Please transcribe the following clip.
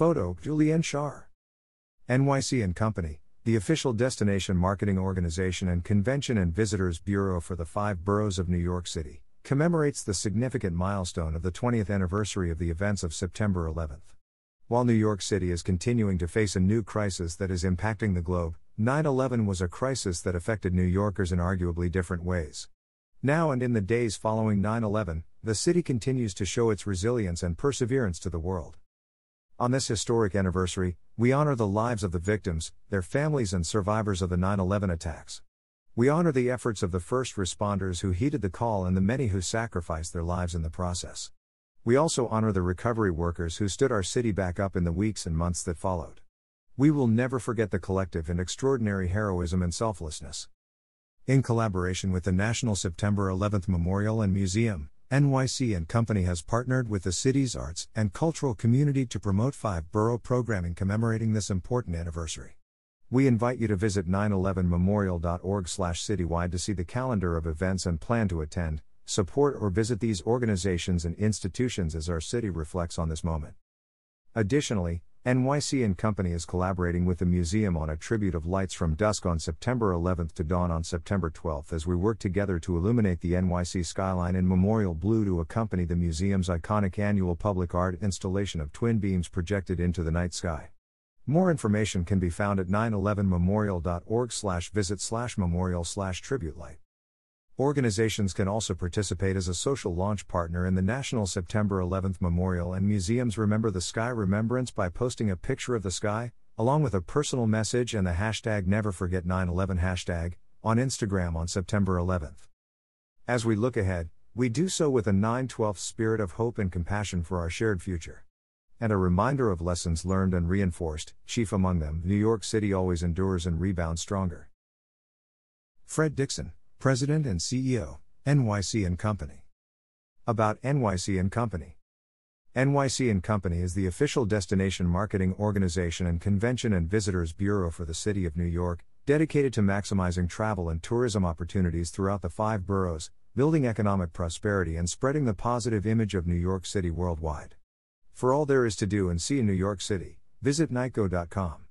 Photo Julienne Schaer. NYC and Company, the official destination marketing organization and convention and visitors bureau for the five boroughs of New York City, commemorates the significant milestone of the 20th anniversary of the events of September 11th. While New York City is continuing to face a new crisis that is impacting the globe, 9 11 was a crisis that affected New Yorkers in arguably different ways. Now and in the days following 9 11, the city continues to show its resilience and perseverance to the world. On this historic anniversary, we honor the lives of the victims, their families, and survivors of the 9 11 attacks. We honor the efforts of the first responders who heeded the call and the many who sacrificed their lives in the process. We also honor the recovery workers who stood our city back up in the weeks and months that followed. We will never forget the collective and extraordinary heroism and selflessness. In collaboration with the National September 11th Memorial and Museum, NYC and Company has partnered with the city's arts and cultural community to promote five borough programming commemorating this important anniversary. We invite you to visit 911memorial.org/citywide to see the calendar of events and plan to attend, support or visit these organizations and institutions as our city reflects on this moment. Additionally, NYC and Company is collaborating with the museum on a tribute of lights from dusk on September 11th to dawn on September 12th as we work together to illuminate the NYC skyline in memorial blue to accompany the museum's iconic annual public art installation of twin beams projected into the night sky. More information can be found at 911memorial.org/visit Organizations can also participate as a social launch partner in the National September 11th Memorial and Museums Remember the Sky Remembrance by posting a picture of the sky, along with a personal message and the hashtag NeverForget911 hashtag, on Instagram on September 11th. As we look ahead, we do so with a 9 12 spirit of hope and compassion for our shared future. And a reminder of lessons learned and reinforced, chief among them, New York City always endures and rebounds stronger. Fred Dixon President and CEO, NYC and Company. About NYC and Company. NYC and Company is the official destination marketing organization and convention and visitors bureau for the city of New York, dedicated to maximizing travel and tourism opportunities throughout the five boroughs, building economic prosperity and spreading the positive image of New York City worldwide. For all there is to do and see in New York City, visit nycgo.com.